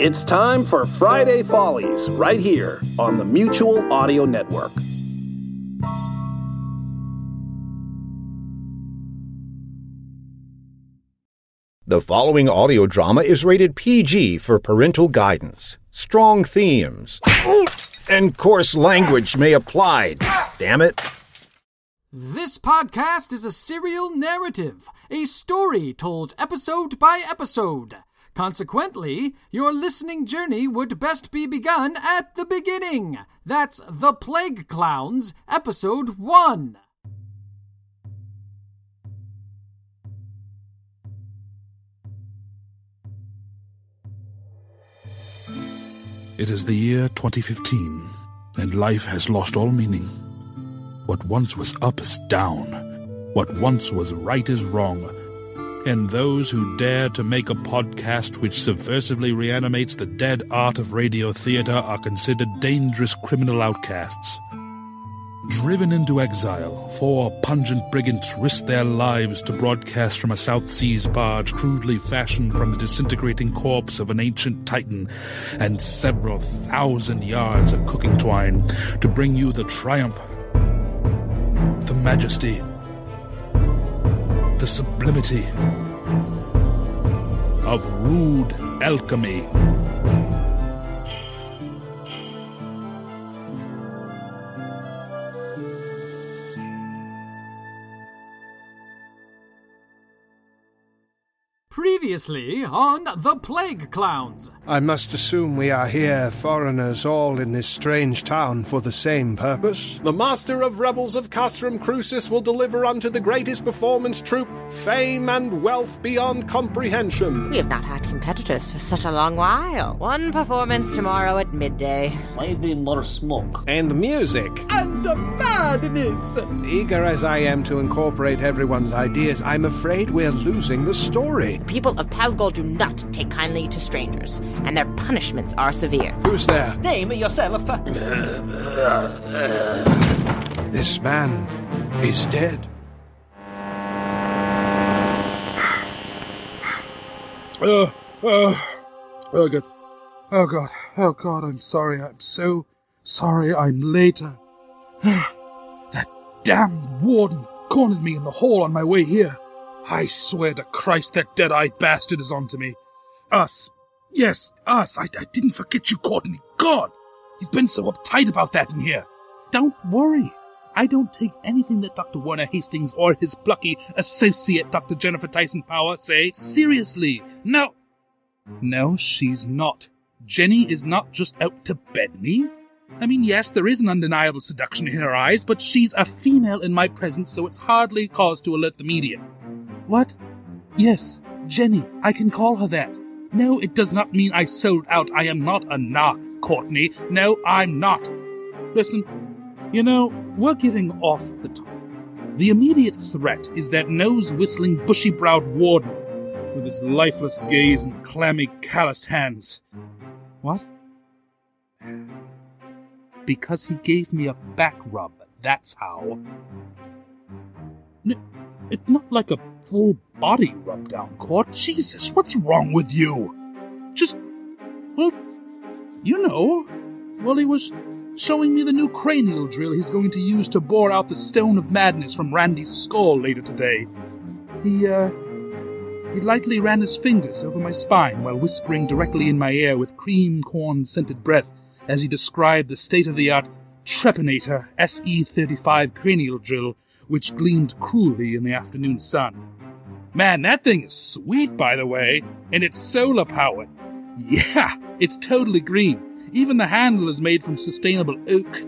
It's time for Friday Follies right here on the Mutual Audio Network. The following audio drama is rated PG for parental guidance. Strong themes and coarse language may apply. Damn it. This podcast is a serial narrative, a story told episode by episode. Consequently, your listening journey would best be begun at the beginning. That's The Plague Clowns, Episode 1. It is the year 2015, and life has lost all meaning. What once was up is down. What once was right is wrong. And those who dare to make a podcast which subversively reanimates the dead art of radio theater are considered dangerous criminal outcasts. Driven into exile, four pungent brigands risk their lives to broadcast from a South Seas barge crudely fashioned from the disintegrating corpse of an ancient titan and several thousand yards of cooking twine to bring you the triumph, the majesty, the sublimity of rude alchemy. Previously on The Plague Clowns. I must assume we are here, foreigners all in this strange town, for the same purpose. The master of revels of Castrum Crucis will deliver unto the greatest performance troupe fame and wealth beyond comprehension. We have not had competitors for such a long while. One performance tomorrow at midday. Maybe more smoke. And music. And the madness. Eager as I am to incorporate everyone's ideas, I'm afraid we're losing the story. People of Palgol do not take kindly to strangers, and their punishments are severe. Who's there? Name yourself. This man is dead. Uh, uh, oh god. Oh god. Oh god, I'm sorry. I'm so sorry I'm later. that damned warden cornered me in the hall on my way here. I swear to Christ that dead-eyed bastard is onto me. Us. Yes, us. I, I didn't forget you, Courtney. God! You've been so uptight about that in here. Don't worry. I don't take anything that Dr. Warner Hastings or his plucky associate, Dr. Jennifer Tyson Power, say seriously. No. No, she's not. Jenny is not just out to bed me. I mean, yes, there is an undeniable seduction in her eyes, but she's a female in my presence, so it's hardly cause to alert the media. What? Yes, Jenny. I can call her that. No, it does not mean I sold out. I am not a narc, Courtney. No, I'm not. Listen, you know, we're getting off the top. The immediate threat is that nose whistling, bushy browed warden with his lifeless gaze and clammy, calloused hands. What? Because he gave me a back rub, that's how. It's not like a full body rub down, Court. Jesus, what's wrong with you? Just, well, you know. Well, he was showing me the new cranial drill he's going to use to bore out the stone of madness from Randy's skull later today. He, uh, he lightly ran his fingers over my spine while whispering directly in my ear with cream corn scented breath as he described the state of the art Trepanator SE 35 cranial drill which gleamed cruelly in the afternoon sun. Man, that thing is sweet, by the way, and it's solar powered. Yeah, it's totally green. Even the handle is made from sustainable oak.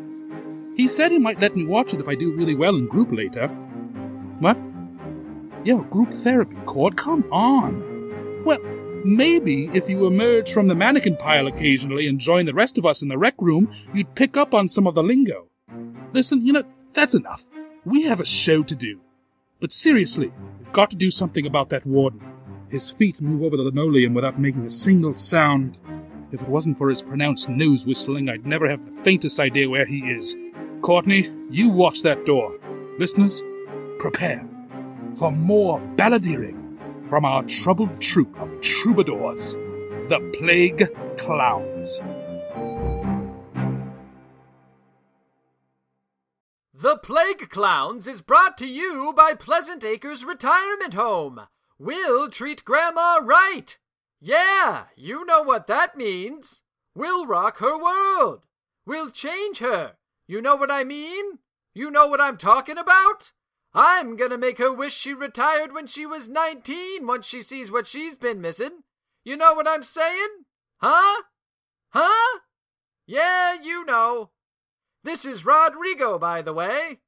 He said he might let me watch it if I do really well in group later. What? Yeah, group therapy, Cord, come on. Well, maybe if you emerge from the mannequin pile occasionally and join the rest of us in the rec room, you'd pick up on some of the lingo. Listen, you know, that's enough. We have a show to do. But seriously, we've got to do something about that warden. His feet move over the linoleum without making a single sound. If it wasn't for his pronounced nose whistling, I'd never have the faintest idea where he is. Courtney, you watch that door. Listeners, prepare for more balladeering from our troubled troop of troubadours. the Plague Clowns. The Plague Clowns is brought to you by Pleasant Acres Retirement Home. We'll treat Grandma right. Yeah, you know what that means. We'll rock her world. We'll change her. You know what I mean? You know what I'm talking about? I'm gonna make her wish she retired when she was 19 once she sees what she's been missing. You know what I'm saying? Huh? Huh? Yeah, you know. This is Rodrigo, by the way.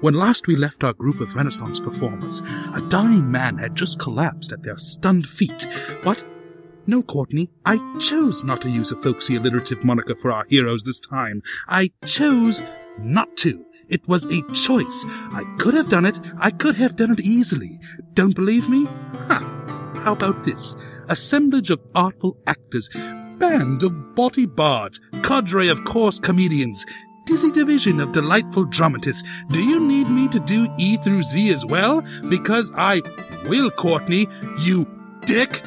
When last we left our group of Renaissance performers, a dying man had just collapsed at their stunned feet. What? No, Courtney, I chose not to use a folksy alliterative moniker for our heroes this time. I chose not to. It was a choice. I could have done it. I could have done it easily. Don't believe me? Ha! How about this? Assemblage of artful actors, band of body bards, cadre of coarse comedians, dizzy division of delightful dramatists. Do you need me to do E through Z as well? Because I will, Courtney, you dick!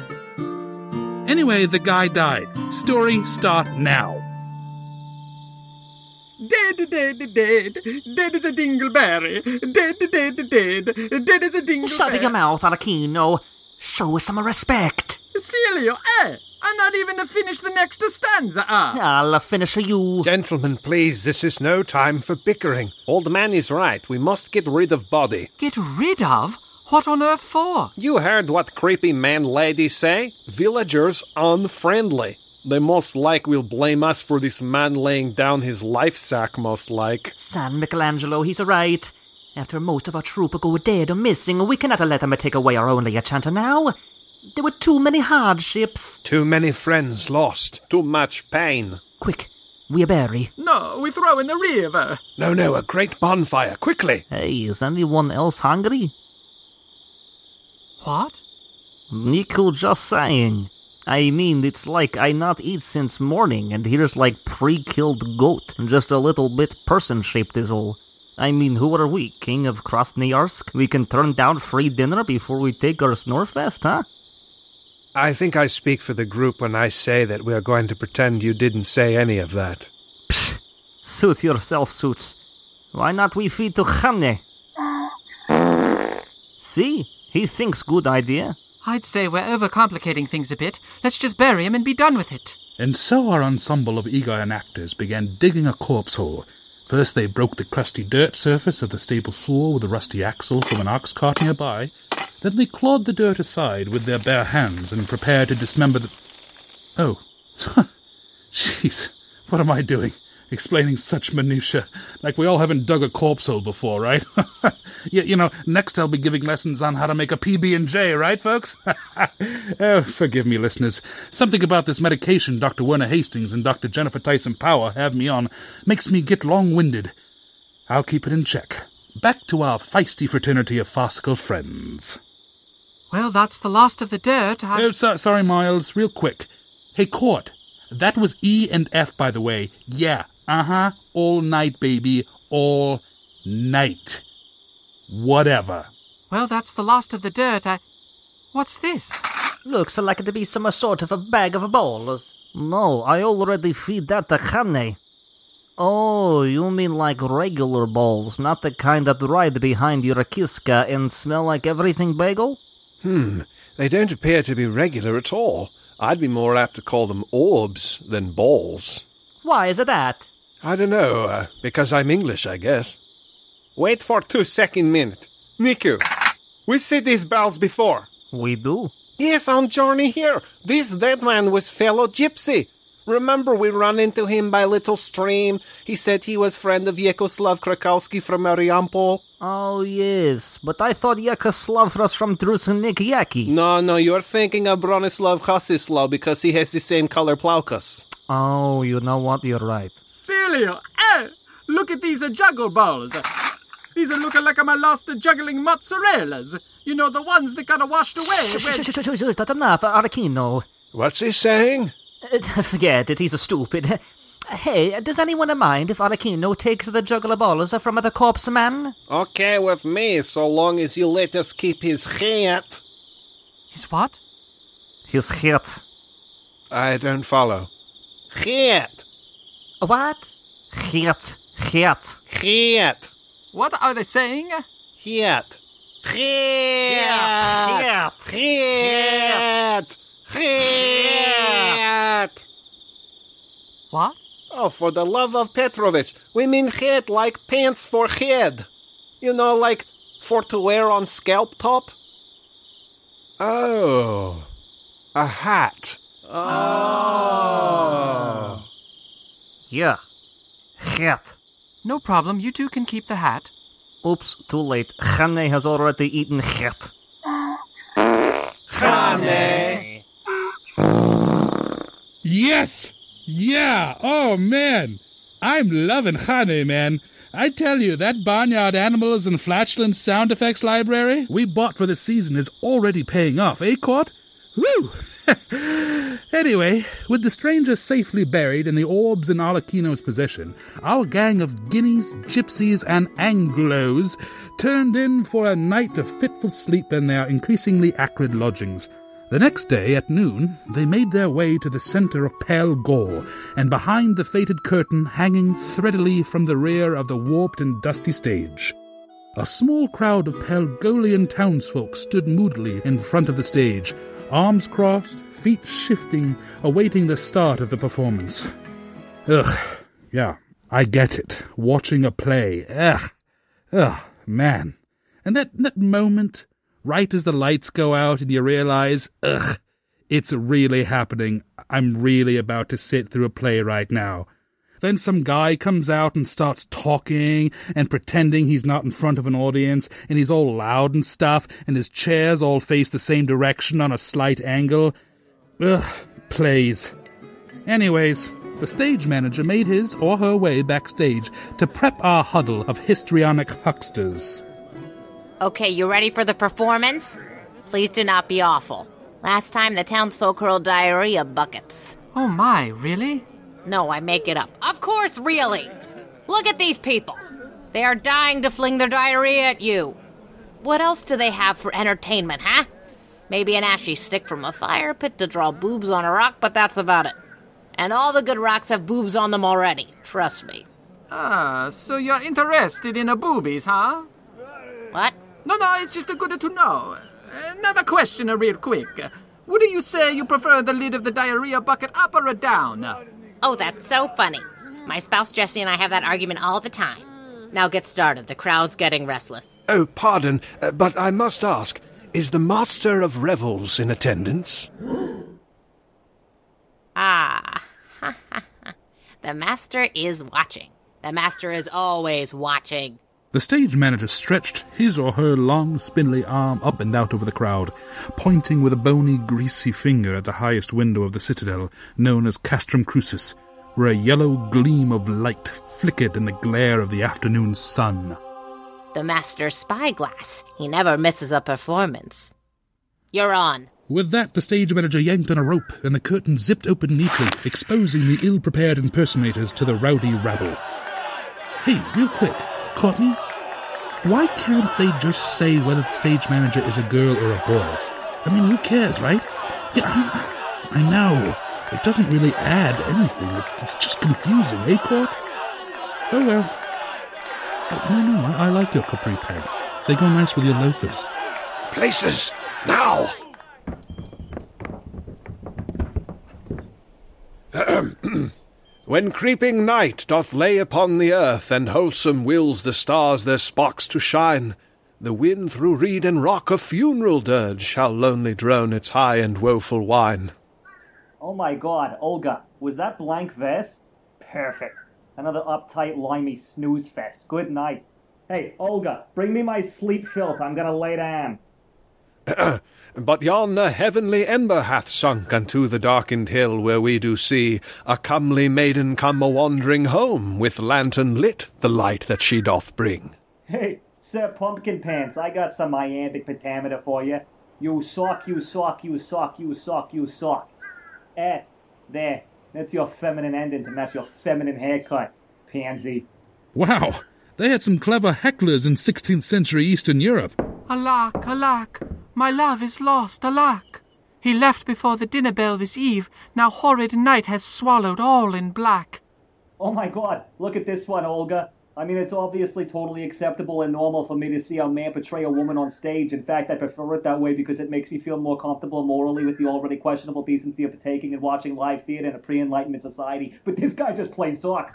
Anyway, the guy died. Story start now. Dead, dead, dead. Dead as a dingleberry. Dead, dead, dead. Dead as a dingleberry. Shut your mouth, Arachino. Show us some respect. Celio, eh? I'm not even to finish the next stanza, ah. I'll finish you. Gentlemen, please, this is no time for bickering. Old man is right. We must get rid of body. Get rid of? What on earth for? You heard what creepy man lady say? Villagers unfriendly. They most like will blame us for this man laying down his life sack, most like. San Michelangelo, he's right. After most of our troop go dead or missing, we cannot let them take away our only enchanter now. There were too many hardships. Too many friends lost. Too much pain. Quick, we bury. No, we throw in the river. No, no, a great bonfire, quickly. Hey, is anyone else hungry? What? Nico just saying. I mean, it's like I not eat since morning, and here's like pre-killed goat, and just a little bit person-shaped is all. I mean, who are we, king of Krasnoyarsk? We can turn down free dinner before we take our Snorfest, huh? I think I speak for the group when I say that we are going to pretend you didn't say any of that. Psh, suit yourself, Suits. Why not we feed to Khamne? See? He thinks good idea. I'd say we're overcomplicating things a bit. Let's just bury him and be done with it. And so our ensemble of eager actors began digging a corpse hole. First they broke the crusty dirt surface of the stable floor with a rusty axle from an ox cart nearby. Then they clawed the dirt aside with their bare hands and prepared to dismember the. Oh. Jeez, what am I doing? Explaining such minutiae. Like we all haven't dug a corpse hole before, right? you, you know, next I'll be giving lessons on how to make a PB&J, right, folks? oh, forgive me, listeners. Something about this medication Dr. Werner Hastings and Dr. Jennifer Tyson Power have me on makes me get long-winded. I'll keep it in check. Back to our feisty fraternity of farcical friends. Well, that's the last of the dirt. I... Oh, so, sorry, Miles. Real quick. Hey, Court. That was E and F, by the way. Yeah. Uh huh. All night, baby. All night. Whatever. Well, that's the last of the dirt. I. What's this? Looks like it to be some sort of a bag of balls. No, I already feed that to Khamne. Oh, you mean like regular balls, not the kind that ride behind your kiska and smell like everything bagel? Hmm, they don't appear to be regular at all. I'd be more apt to call them orbs than balls. Why is it that? I don't know, uh, because I'm English, I guess. Wait for two second minute. Niku, we see these bells before. We do. Yes, on journey here. This dead man was fellow gypsy. Remember we run into him by little stream? He said he was friend of Yekoslav Krakowski from Mariampol. Oh, yes, but I thought Yakoslav was from Druskininkai. No, no, you're thinking of Bronislav Khasislav because he has the same color Plaukas. Oh, you know what? You're right. Celio, eh, look at these uh, juggle balls. These are looking like my lost uh, juggling mozzarellas. You know, the ones that got washed away. Shh, shh, when- shh, shh, shh, shh, that's enough, Arakino. What's he saying? Uh, Forget it, he's a stupid. Hey, does anyone mind if Arakino takes the juggler balls from the corpse man? Okay with me, so long as you let us keep his hat. His what? His hat. I don't follow. Hat. What? Hat. Hat. Hat. What are they saying? Hat. Hat. Hat. Hat. What? Oh, for the love of Petrovich, we mean head like pants for head. You know, like for to wear on scalp top. Oh, a hat. Oh. Yeah. Hat. No problem. You two can keep the hat. Oops, too late. Hanne has already eaten hat. Honey. Yes! Yeah! Oh, man! I'm loving Hane, man. I tell you, that Barnyard Animals and Flatulence sound effects library we bought for this season is already paying off, eh, Court? Woo! anyway, with the stranger safely buried and the orbs in Arlecchino's possession, our gang of guineas, gypsies, and Anglos turned in for a night of fitful sleep in their increasingly acrid lodgings. The next day at noon, they made their way to the center of Pale Gore, and behind the fated curtain hanging threadily from the rear of the warped and dusty stage. A small crowd of Pelgolian townsfolk stood moodily in front of the stage, arms crossed, feet shifting, awaiting the start of the performance. Ugh, yeah, I get it. Watching a play. Ugh, ugh, man. And that, that moment, right as the lights go out and you realize, ugh, it's really happening. I'm really about to sit through a play right now. Then some guy comes out and starts talking and pretending he's not in front of an audience, and he's all loud and stuff, and his chairs all face the same direction on a slight angle. Ugh, plays. Anyways, the stage manager made his or her way backstage to prep our huddle of histrionic hucksters. Okay, you ready for the performance? Please do not be awful. Last time the townsfolk hurled diarrhea buckets. Oh my, really? No, I make it up. Of course, really. Look at these people. They are dying to fling their diarrhea at you. What else do they have for entertainment, huh? Maybe an ashy stick from a fire pit to draw boobs on a rock, but that's about it. And all the good rocks have boobs on them already, trust me. Ah, so you're interested in a boobies, huh? What? No, no, it's just a good to know. Another question, real quick. Would you say you prefer the lid of the diarrhea bucket up or down? Oh, that's so funny. My spouse Jesse and I have that argument all the time. Now get started. The crowd's getting restless. Oh, pardon, uh, but I must ask is the Master of Revels in attendance? Ah. the master is watching. The master is always watching. The stage manager stretched his or her long, spindly arm up and out over the crowd, pointing with a bony, greasy finger at the highest window of the citadel, known as Castrum Crucis, where a yellow gleam of light flickered in the glare of the afternoon sun. The master's spyglass. He never misses a performance. You're on. With that, the stage manager yanked on a rope, and the curtain zipped open neatly, exposing the ill prepared impersonators to the rowdy rabble. Hey, real quick, Courtney, why can't they just say whether the stage manager is a girl or a boy? I mean, who cares, right? Yeah, I, I know. It doesn't really add anything. It's just confusing, eh, Court? Oh well. Oh, no, no, I, I like your capri pants. They go nice with your loafers. Places, now! When creeping night doth lay upon the earth, and wholesome wills the stars their sparks to shine, the wind through reed and rock a funeral dirge shall lonely drone its high and woeful whine. Oh my god, Olga, was that blank verse? Perfect. Another uptight, limey snooze fest. Good night. Hey, Olga, bring me my sleep filth. I'm gonna lay down. But yon yonder heavenly ember hath sunk unto the darkened hill where we do see a comely maiden come a wandering home with lantern lit the light that she doth bring. Hey, Sir Pumpkin Pants, I got some iambic pentameter for you. You sock, you sock, you sock, you sock, you sock. Eh, there. That's your feminine ending to match your feminine haircut, pansy. Wow, they had some clever hecklers in 16th century Eastern Europe. Alack, alack, my love is lost, alack. He left before the dinner bell this eve, now horrid night has swallowed all in black. Oh my god, look at this one, Olga. I mean, it's obviously totally acceptable and normal for me to see a man portray a woman on stage. In fact, I prefer it that way because it makes me feel more comfortable morally with the already questionable decency of partaking and watching live theatre in a pre-enlightenment society. But this guy just plain sucks.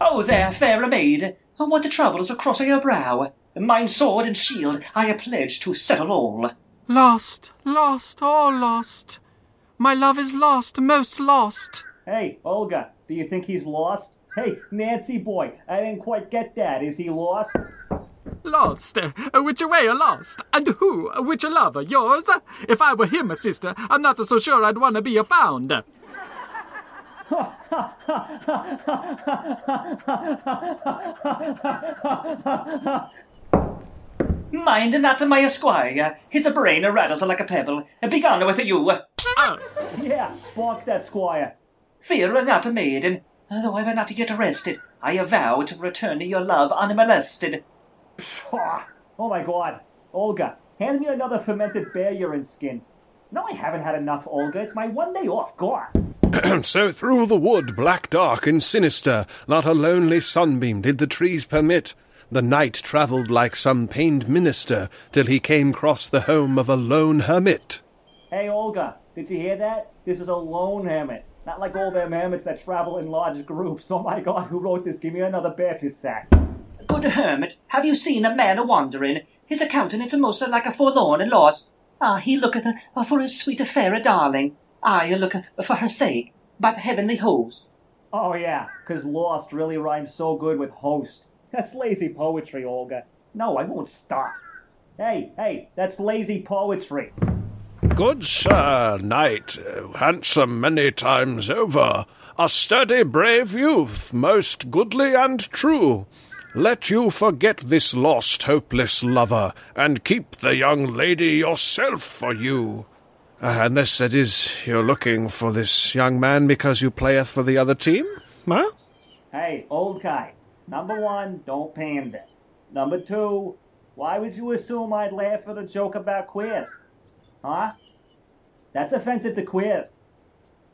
Oh, there, fair maid. Oh, what troubles are crossing your brow? Mine sword and shield I pledge to settle all. Lost, lost, all lost. My love is lost, most lost. Hey, Olga, do you think he's lost? Hey, Nancy boy, I didn't quite get that. Is he lost? Lost? Uh, which way are lost? And who? Which lover? Yours? If I were him, sister, I'm not so sure I'd want to be a found. Mind not my esquire, his a brain rattles like a pebble. Begone with you. Oh, Yeah, bonk that squire. Fear not, maiden, though I were not yet arrested. I vow to return to your love unmolested. Pshaw. Oh my god. Olga, hand me another fermented bear urine skin. No, I haven't had enough, Olga. It's my one day off. God. so through the wood, black, dark, and sinister, not a lonely sunbeam did the trees permit. The knight travelled like some pained minister, till he came cross the home of a lone hermit. Hey, Olga, did you hear that? This is a lone hermit. Not like all them hermits that travel in large groups. Oh my god, who wrote this? Give me another bear piss sack. Good hermit, have you seen a man a wandering? His countenance most like a forlorn and lost. Ah, he looketh uh, for his sweet fair darling. I looketh for her sake. But heavenly host, Oh yeah, 'cause lost really rhymes so good with host. That's lazy poetry, Olga. No, I won't stop. Hey, hey, that's lazy poetry. Good sir, knight, handsome many times over, a sturdy, brave youth, most goodly and true. Let you forget this lost, hopeless lover, and keep the young lady yourself for you. Uh, unless that is, you're looking for this young man because you playeth for the other team? Huh? Hey, old guy. Number one, don't pander. Number two, why would you assume I'd laugh at a joke about queers? Huh? That's offensive to queers.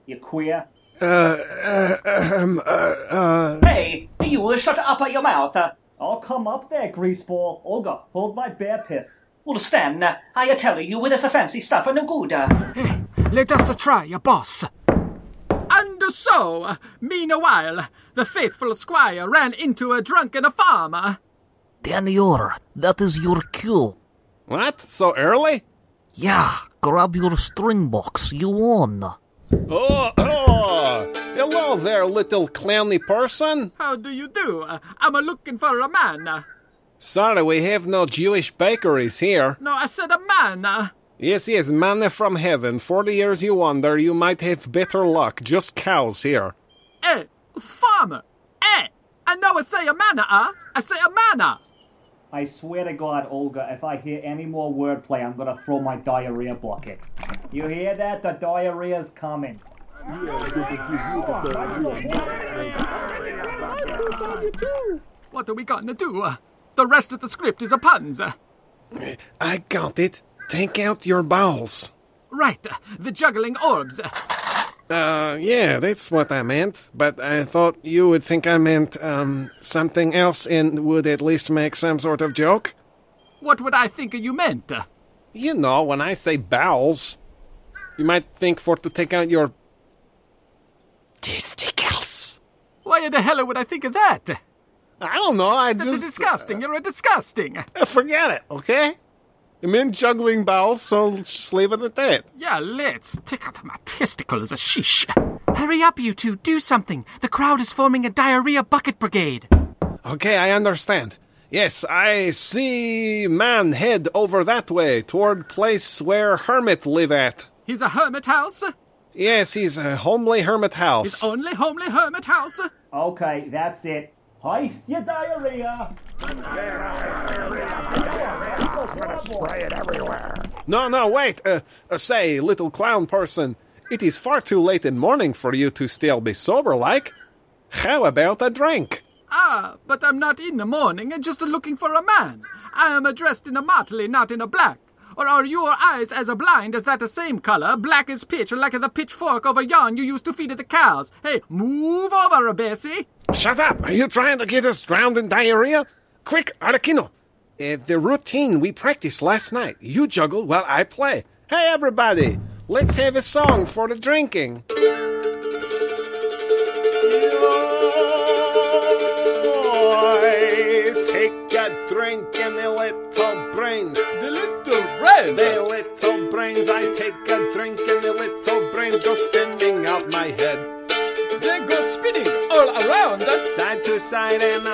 You queer. Uh, uh, um, uh, uh. hey, you will shut up at your mouth. I'll come up there, greaseball. Olga, hold my bear piss. Well, Stan, I tell you, with this fancy stuff and no good. let us try, boss. And so, meanwhile, the faithful squire ran into a drunken farmer. Danior, that is your cue. What? So early? Yeah, grab your string box, you won. Oh, oh, hello there, little clowny person. How do you do? I'm a looking for a man. Sorry, we have no Jewish bakeries here. No, I said a man. Yes, yes, manna from heaven. Forty years you wander, you might have better luck. Just cows here. Eh, farmer. Eh, I know I say a manna, uh. I say a manna. I swear to God, Olga, if I hear any more wordplay, I'm gonna throw my diarrhea bucket. You hear that? The diarrhea's coming. What are we gonna do? The rest of the script is a puns. I got it. Take out your bowels. Right, the juggling orbs. Uh, yeah, that's what I meant. But I thought you would think I meant, um, something else and would at least make some sort of joke. What would I think you meant? You know, when I say bowels, you might think for to take out your testicles. Why in the hell would I think of that? I don't know. I That's just disgusting. You're a disgusting. uh, forget it. Okay. I'm juggling balls, so just leave at that. Yeah, let's take out my testicles, a shish. Hurry up, you two, do something. The crowd is forming a diarrhea bucket brigade. Okay, I understand. Yes, I see man head over that way, toward place where hermit live at. He's a hermit house. Yes, he's a homely hermit house. His only homely hermit house. Okay, that's it. Heist your diarrhea. No, no, wait. Uh, uh, say, little clown person, it is far too late in morning for you to still be sober like. How about a drink? Ah, but I'm not in the morning and just looking for a man. I am dressed in a motley, not in a black. Or are your eyes as blind as that The same color, black as pitch, like the pitchfork over yon you used to feed the cows? Hey, move over, Bessie. Shut up! Are you trying to get us drowned in diarrhea? Quick, Arakino! Uh, the routine we practiced last night. You juggle while I play. Hey, everybody! Let's have a song for the drinking. Take a drink and the little brains. The little brains. The little brains. I take a drink and the little brains go spinning out my head. They go spinning all around. Side to side and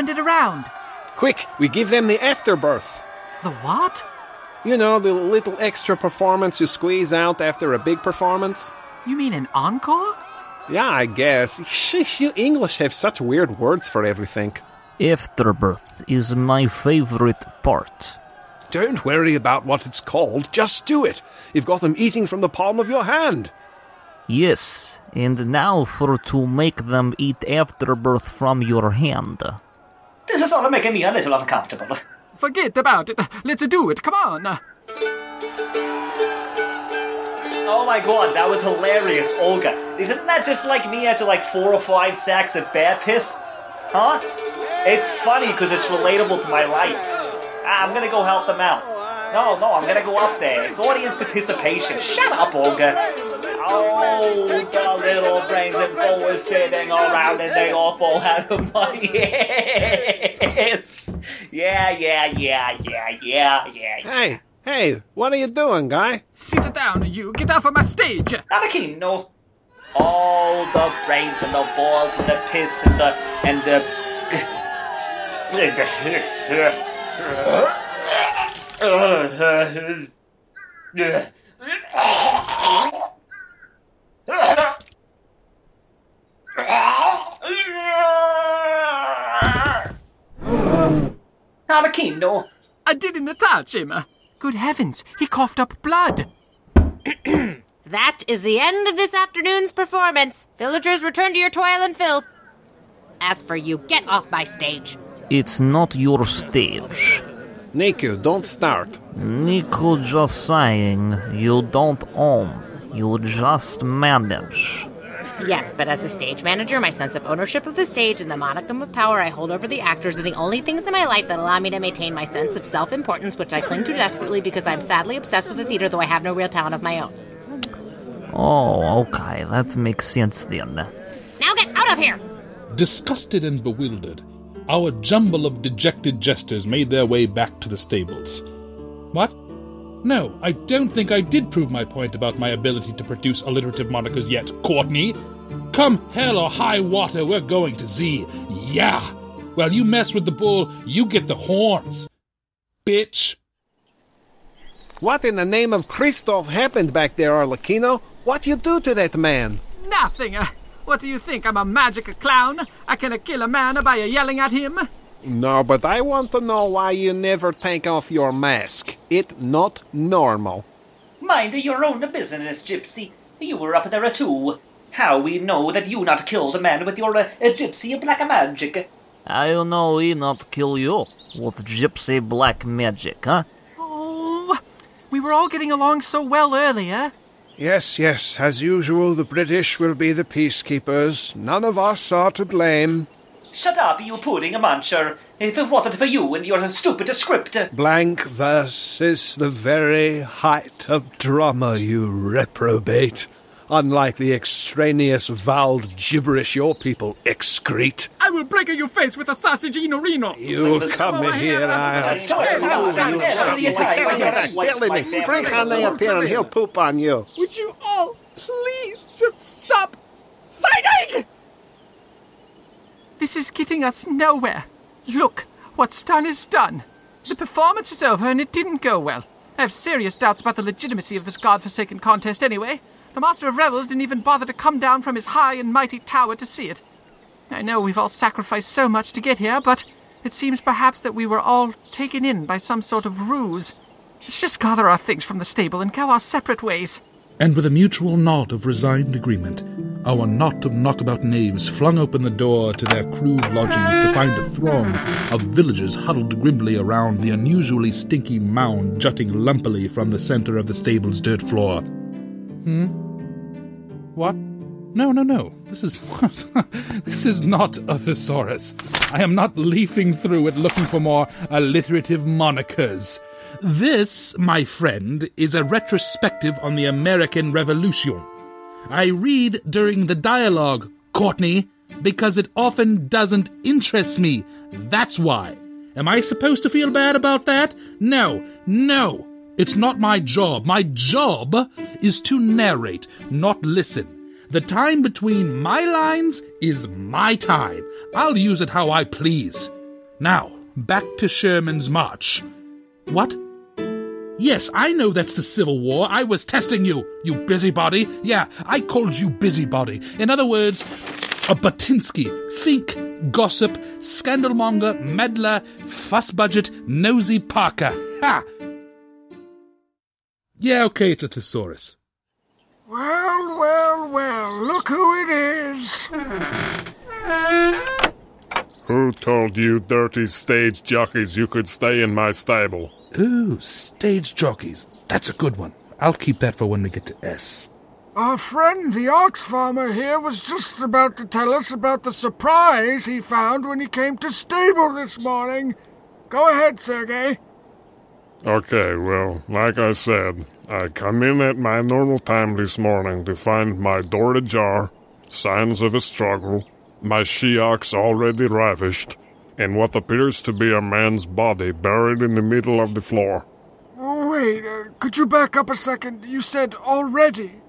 turned it around. Quick, we give them the afterbirth. The what? You know, the little extra performance you squeeze out after a big performance? You mean an encore? Yeah, I guess. Sheesh, you English have such weird words for everything. Afterbirth is my favorite part. Don't worry about what it's called, just do it. You've got them eating from the palm of your hand. Yes, and now for to make them eat afterbirth from your hand. This is all making me a little uncomfortable. Forget about it. Let's do it. Come on. Oh my god, that was hilarious, Olga. Isn't that just like me after like four or five sacks of bad piss? Huh? It's funny because it's relatable to my life. Ah, I'm gonna go help them out. No, no, I'm gonna go up there. It's audience participation. Shut up, Olga. Oh, the little brains and four was spinning around and they all fall out of my ass. Yeah, yeah, yeah, yeah, yeah, yeah. Hey, hey, what are you doing, guy? Sit down, you. Get off of my stage. Arakino. All the brains and the balls and the piss and the and the. Arakino. I didn't touch him. Good heavens, he coughed up blood. That is the end of this afternoon's performance. Villagers, return to your toil and filth. As for you, get off my stage. It's not your stage. Niku, don't start. Nico just saying, you don't own, you just manage. Yes, but as a stage manager, my sense of ownership of the stage and the modicum of power I hold over the actors are the only things in my life that allow me to maintain my sense of self importance, which I cling to desperately because I'm sadly obsessed with the theater, though I have no real talent of my own. Oh, okay, that makes sense then. Now get out of here! Disgusted and bewildered, our jumble of dejected jesters made their way back to the stables. What? No, I don't think I did prove my point about my ability to produce alliterative monikers yet, Courtney. Come hell or high water, we're going to Z. Yeah! While you mess with the bull, you get the horns. Bitch! What in the name of Christoph happened back there, Arlecchino? What you do to that man? Nothing. Uh, what do you think? I'm a magic clown? I can kill a man by yelling at him? No, but I want to know why you never take off your mask. It not normal. Mind your own business, Gypsy. You were up there too. How we know that you not killed the man with your uh, gypsy black magic? I know he not kill you with gypsy black magic, huh? Oh, we were all getting along so well earlier. Yes, yes, as usual, the British will be the peacekeepers. None of us are to blame. Shut up, you pudding muncher. If it wasn't for you and your stupid script. Blank verse is the very height of drama, you reprobate. Unlike the extraneous voweled gibberish your people excrete. I will break your face with a sausage Reno. You come in here, I'll Bring Hannah up here and he'll poop on you. Would you all please just stop fighting? This is getting us nowhere. Look, what's done is done. The performance is over and it didn't go well. I have serious doubts about the legitimacy of this godforsaken contest anyway. The Master of Revels didn't even bother to come down from his high and mighty tower to see it. I know we've all sacrificed so much to get here, but it seems perhaps that we were all taken in by some sort of ruse. Let's just gather our things from the stable and go our separate ways. And with a mutual nod of resigned agreement, our knot of knockabout knaves flung open the door to their crude lodgings to find a throng of villagers huddled grimly around the unusually stinky mound jutting lumpily from the center of the stable's dirt floor. Hmm? What? No, no, no. This is this is not a thesaurus. I am not leafing through it looking for more alliterative monikers. This, my friend, is a retrospective on the American Revolution. I read during the dialogue, Courtney, because it often doesn't interest me. That's why. Am I supposed to feel bad about that? No, no. It's not my job. My job is to narrate, not listen. The time between my lines is my time. I'll use it how I please. Now, back to Sherman's March. What? Yes, I know that's the Civil War. I was testing you, you busybody. Yeah, I called you busybody. In other words, a buttinsky, think, gossip, scandalmonger, meddler, fuss budget, nosy Parker. Ha! Yeah, okay, it's a thesaurus. Well, well, well, look who it is. Who told you dirty stage jockeys you could stay in my stable? Ooh, stage jockeys. That's a good one. I'll keep that for when we get to S. Our friend, the ox farmer here, was just about to tell us about the surprise he found when he came to stable this morning. Go ahead, Sergey. Okay, well, like I said, I come in at my normal time this morning to find my door ajar, signs of a struggle, my she-ox already ravished, and what appears to be a man's body buried in the middle of the floor. Wait, uh, could you back up a second? You said already.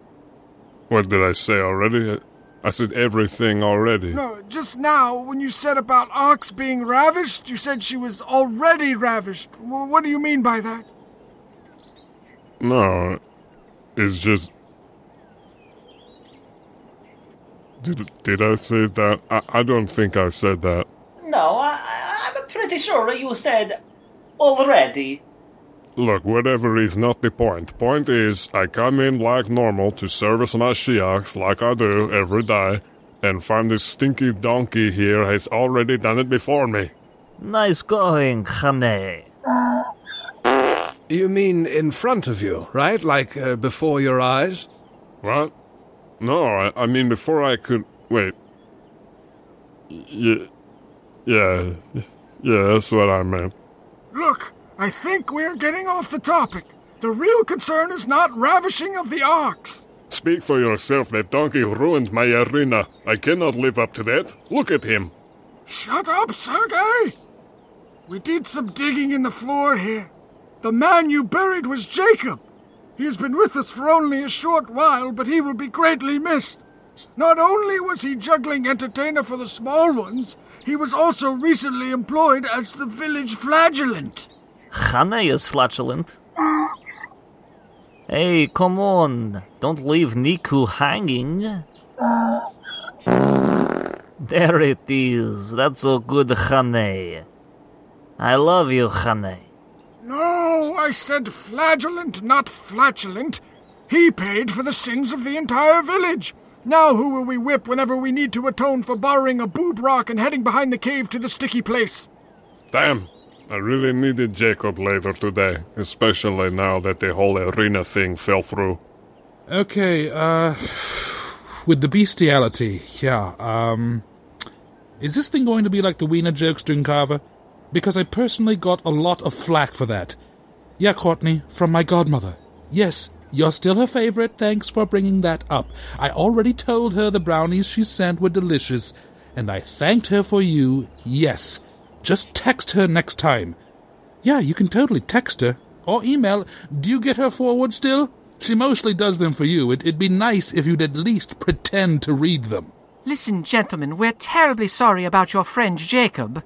What did I say already? I said everything already. No, just now, when you said about Ox being ravished, you said she was already ravished. W- what do you mean by that? No, it's just. Did, did I say that? I, I don't think I said that. No, I, I'm pretty sure you said already. Look, whatever is not the point. Point is, I come in like normal to service my she-ox like I do every day, and find this stinky donkey here has already done it before me. Nice going, Hane. You mean in front of you, right? Like uh, before your eyes? What? No, I, I mean before I could. Wait. Yeah. Yeah. Yeah, that's what I meant. Look, I think we're getting off the topic. The real concern is not ravishing of the ox. Speak for yourself. That donkey ruined my arena. I cannot live up to that. Look at him. Shut up, Sergey! We did some digging in the floor here. The man you buried was Jacob. He has been with us for only a short while, but he will be greatly missed. Not only was he juggling entertainer for the small ones, he was also recently employed as the village flagellant. Hane is flatulent. Hey, come on. Don't leave Niku hanging. There it is. That's a good Hane. I love you, Hane. No, I said flagellant, not flatulent. He paid for the sins of the entire village. Now who will we whip whenever we need to atone for borrowing a boob rock and heading behind the cave to the sticky place? Damn, I really needed Jacob later today, especially now that the whole arena thing fell through. Okay, uh. With the bestiality, yeah, um. Is this thing going to be like the Wiener jokes during Carver? Because I personally got a lot of flack for that. Yeah, Courtney, from my godmother. Yes, you're still her favorite, thanks for bringing that up. I already told her the brownies she sent were delicious, and I thanked her for you, yes. Just text her next time. Yeah, you can totally text her. Or email. Do you get her forward still? She mostly does them for you. It, it'd be nice if you'd at least pretend to read them. Listen, gentlemen, we're terribly sorry about your friend Jacob.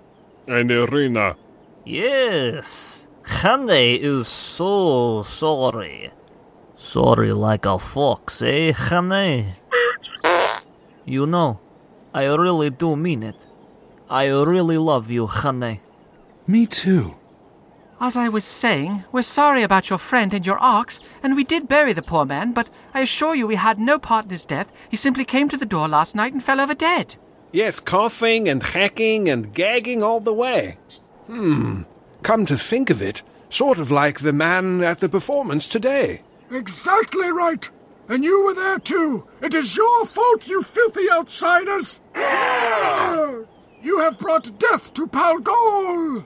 And Irina. Yes. Hane is so sorry. Sorry like a fox, eh, Hane? You know, I really do mean it. I really love you, Hane. Me too. As I was saying, we're sorry about your friend and your ox, and we did bury the poor man, but I assure you we had no part in his death. He simply came to the door last night and fell over dead. Yes, coughing and hacking and gagging all the way. Hmm. Come to think of it, sort of like the man at the performance today. Exactly right. And you were there too. It is your fault, you filthy outsiders. You have brought death to Palgol.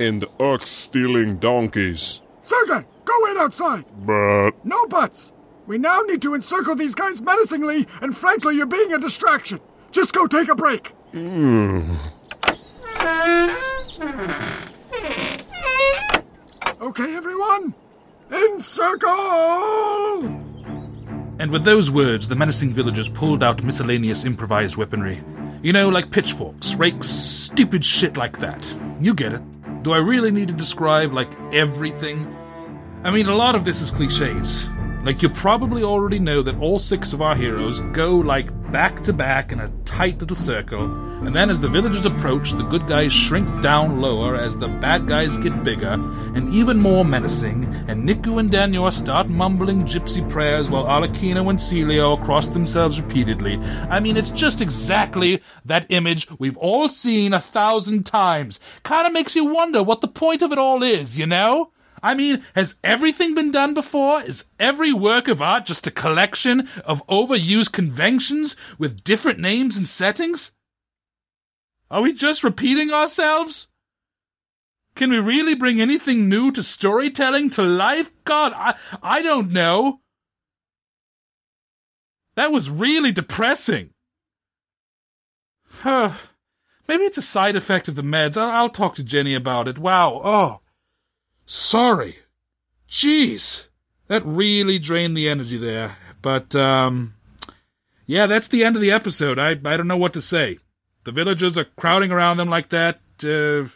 And ox stealing donkeys. Sergei, go wait outside. But No buts. We now need to encircle these guys menacingly, and frankly, you're being a distraction. Just go take a break. Okay, everyone? Encircle! And with those words, the menacing villagers pulled out miscellaneous improvised weaponry. You know, like pitchforks, rakes, stupid shit like that. You get it. Do I really need to describe, like, everything? I mean, a lot of this is cliches. Like, you probably already know that all six of our heroes go, like, back to back in a tight little circle, and then as the villagers approach, the good guys shrink down lower as the bad guys get bigger and even more menacing, and Niku and Daniel start mumbling gypsy prayers while Alakino and Celio cross themselves repeatedly. I mean, it's just exactly that image we've all seen a thousand times. Kinda makes you wonder what the point of it all is, you know? I mean, has everything been done before? Is every work of art just a collection of overused conventions with different names and settings? Are we just repeating ourselves? Can we really bring anything new to storytelling to life? God, I, I don't know. That was really depressing. Huh. Maybe it's a side effect of the meds. I'll, I'll talk to Jenny about it. Wow. Oh. Sorry. Jeez. That really drained the energy there. But, um, yeah, that's the end of the episode. I, I don't know what to say. The villagers are crowding around them like that. Uh,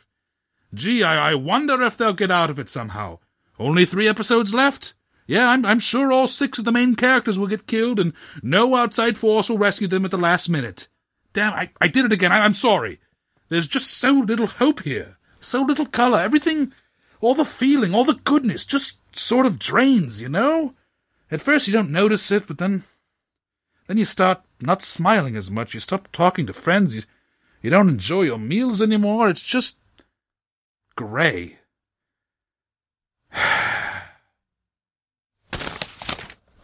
gee, I, I wonder if they'll get out of it somehow. Only three episodes left? Yeah, I'm, I'm sure all six of the main characters will get killed and no outside force will rescue them at the last minute. Damn, I, I did it again. I, I'm sorry. There's just so little hope here. So little color. Everything, all the feeling, all the goodness just sort of drains, you know? At first you don't notice it, but then, then you start not smiling as much. You stop talking to friends. You, you don't enjoy your meals anymore. It's just gray.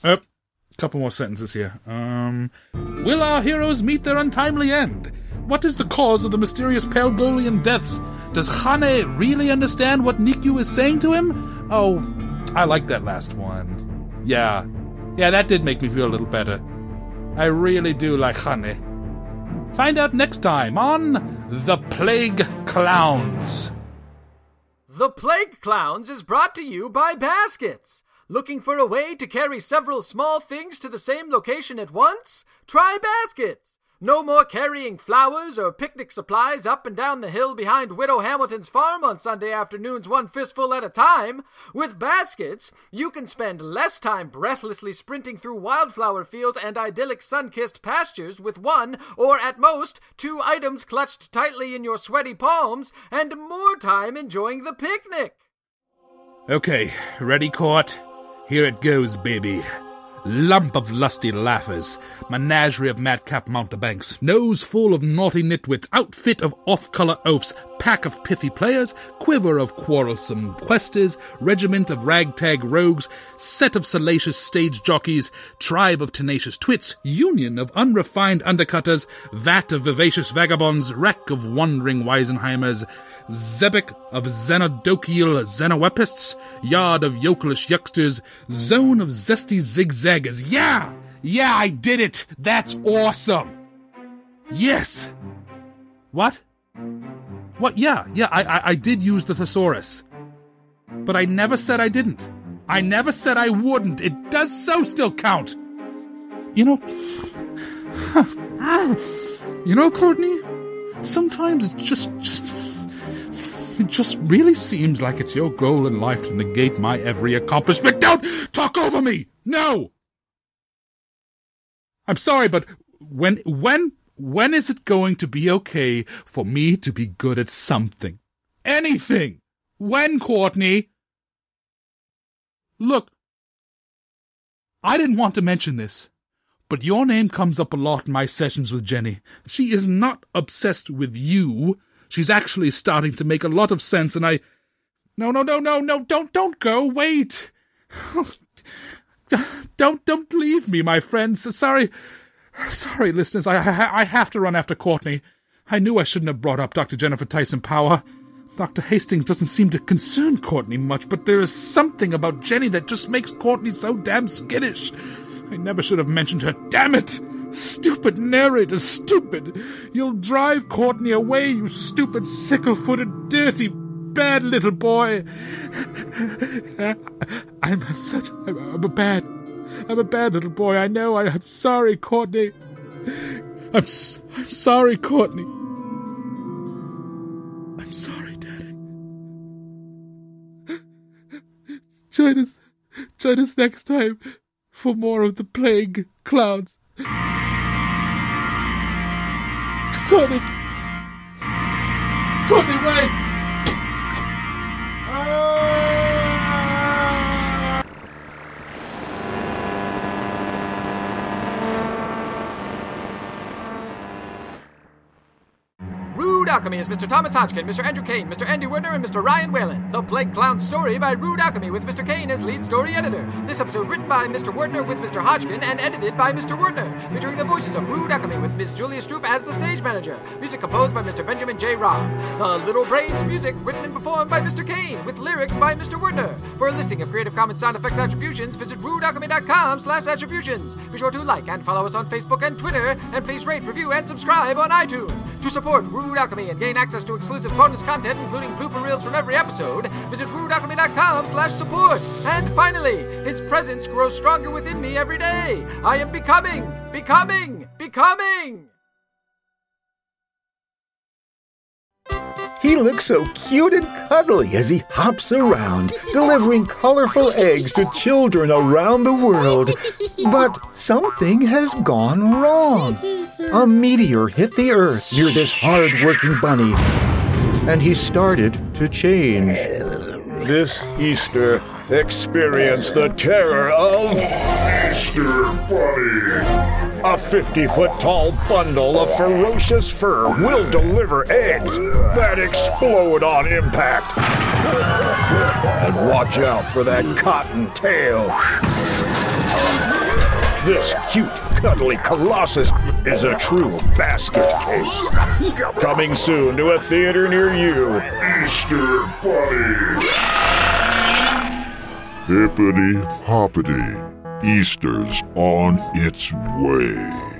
A couple more sentences here. Um, will our heroes meet their untimely end? What is the cause of the mysterious Pelgolian deaths? Does Hane really understand what Nikyu is saying to him? Oh, I like that last one. Yeah. Yeah, that did make me feel a little better. I really do like Hane. Find out next time on The Plague Clowns. The Plague Clowns is brought to you by Baskets. Looking for a way to carry several small things to the same location at once? Try Baskets. No more carrying flowers or picnic supplies up and down the hill behind Widow Hamilton's farm on Sunday afternoons, one fistful at a time. With baskets, you can spend less time breathlessly sprinting through wildflower fields and idyllic sun kissed pastures with one, or at most, two items clutched tightly in your sweaty palms, and more time enjoying the picnic. Okay, ready, court? Here it goes, baby. Lump of lusty laughers, menagerie of madcap mountebanks, nose full of naughty nitwits, outfit of off-color oafs, pack of pithy players, quiver of quarrelsome questers, regiment of ragtag rogues, set of salacious stage jockeys, tribe of tenacious twits, union of unrefined undercutters, vat of vivacious vagabonds, wreck of wandering Weisenheimers, Xebec of Xenodochial Xenowepists, yard of yokelish yucksters, zone of zesty zigzaggers. Yeah! Yeah, I did it! That's awesome! Yes! What? What? Yeah, yeah, I, I, I did use the thesaurus. But I never said I didn't. I never said I wouldn't. It does so still count. You know. you know, Courtney? Sometimes it's just, just it just really seems like it's your goal in life to negate my every accomplishment. Don't talk over me! No! I'm sorry, but when, when, when is it going to be okay for me to be good at something? Anything! When, Courtney? Look, I didn't want to mention this, but your name comes up a lot in my sessions with Jenny. She is not obsessed with you. She's actually starting to make a lot of sense, and I. No, no, no, no, no, don't, don't go. Wait. don't, don't leave me, my friends. Sorry. Sorry, listeners. I, I, I have to run after Courtney. I knew I shouldn't have brought up Dr. Jennifer Tyson Power. Dr. Hastings doesn't seem to concern Courtney much, but there is something about Jenny that just makes Courtney so damn skittish. I never should have mentioned her. Damn it! Stupid narrator, stupid! You'll drive Courtney away, you stupid, sickle footed, dirty, bad little boy! I'm such. I'm, I'm, a bad. I'm a bad little boy, I know. I, am sorry, Courtney. I'm, I'm sorry, Courtney. I'm sorry, Daddy. Join us. Join us next time for more of the plague clowns. Courtney! Courtney, wait! Alchemy is Mr. Thomas Hodgkin, Mr. Andrew Kane, Mr. Andy Werner, and Mr. Ryan Whalen. The Plague Clown Story by Rude Alchemy with Mr. Kane as lead story editor. This episode written by Mr. Werner with Mr. Hodgkin and edited by Mr. Werner, featuring the voices of Rude Alchemy with Miss Julia Stroop as the stage manager. Music composed by Mr. Benjamin J. Robb. The Little Brains music written and performed by Mr. Kane with lyrics by Mr. Werner. For a listing of Creative Commons sound effects attributions, visit rudealchemy.com slash attributions. Be sure to like and follow us on Facebook and Twitter, and please rate, review, and subscribe on iTunes. To support Rude Alchemy and gain access to exclusive bonus content, including blooper reels from every episode, visit rudealchemy.com slash support. And finally, his presence grows stronger within me every day. I am becoming, becoming, becoming! He looks so cute and cuddly as he hops around, delivering colorful eggs to children around the world. But something has gone wrong. A meteor hit the earth near this hard-working bunny, and he started to change. This Easter, experience the terror of Easter Bunny. A 50 foot tall bundle of ferocious fur will deliver eggs that explode on impact. And watch out for that cotton tail. This cute, cuddly colossus is a true basket case. Coming soon to a theater near you. Easter Bunny. Hippity hoppity. Easter's on its way.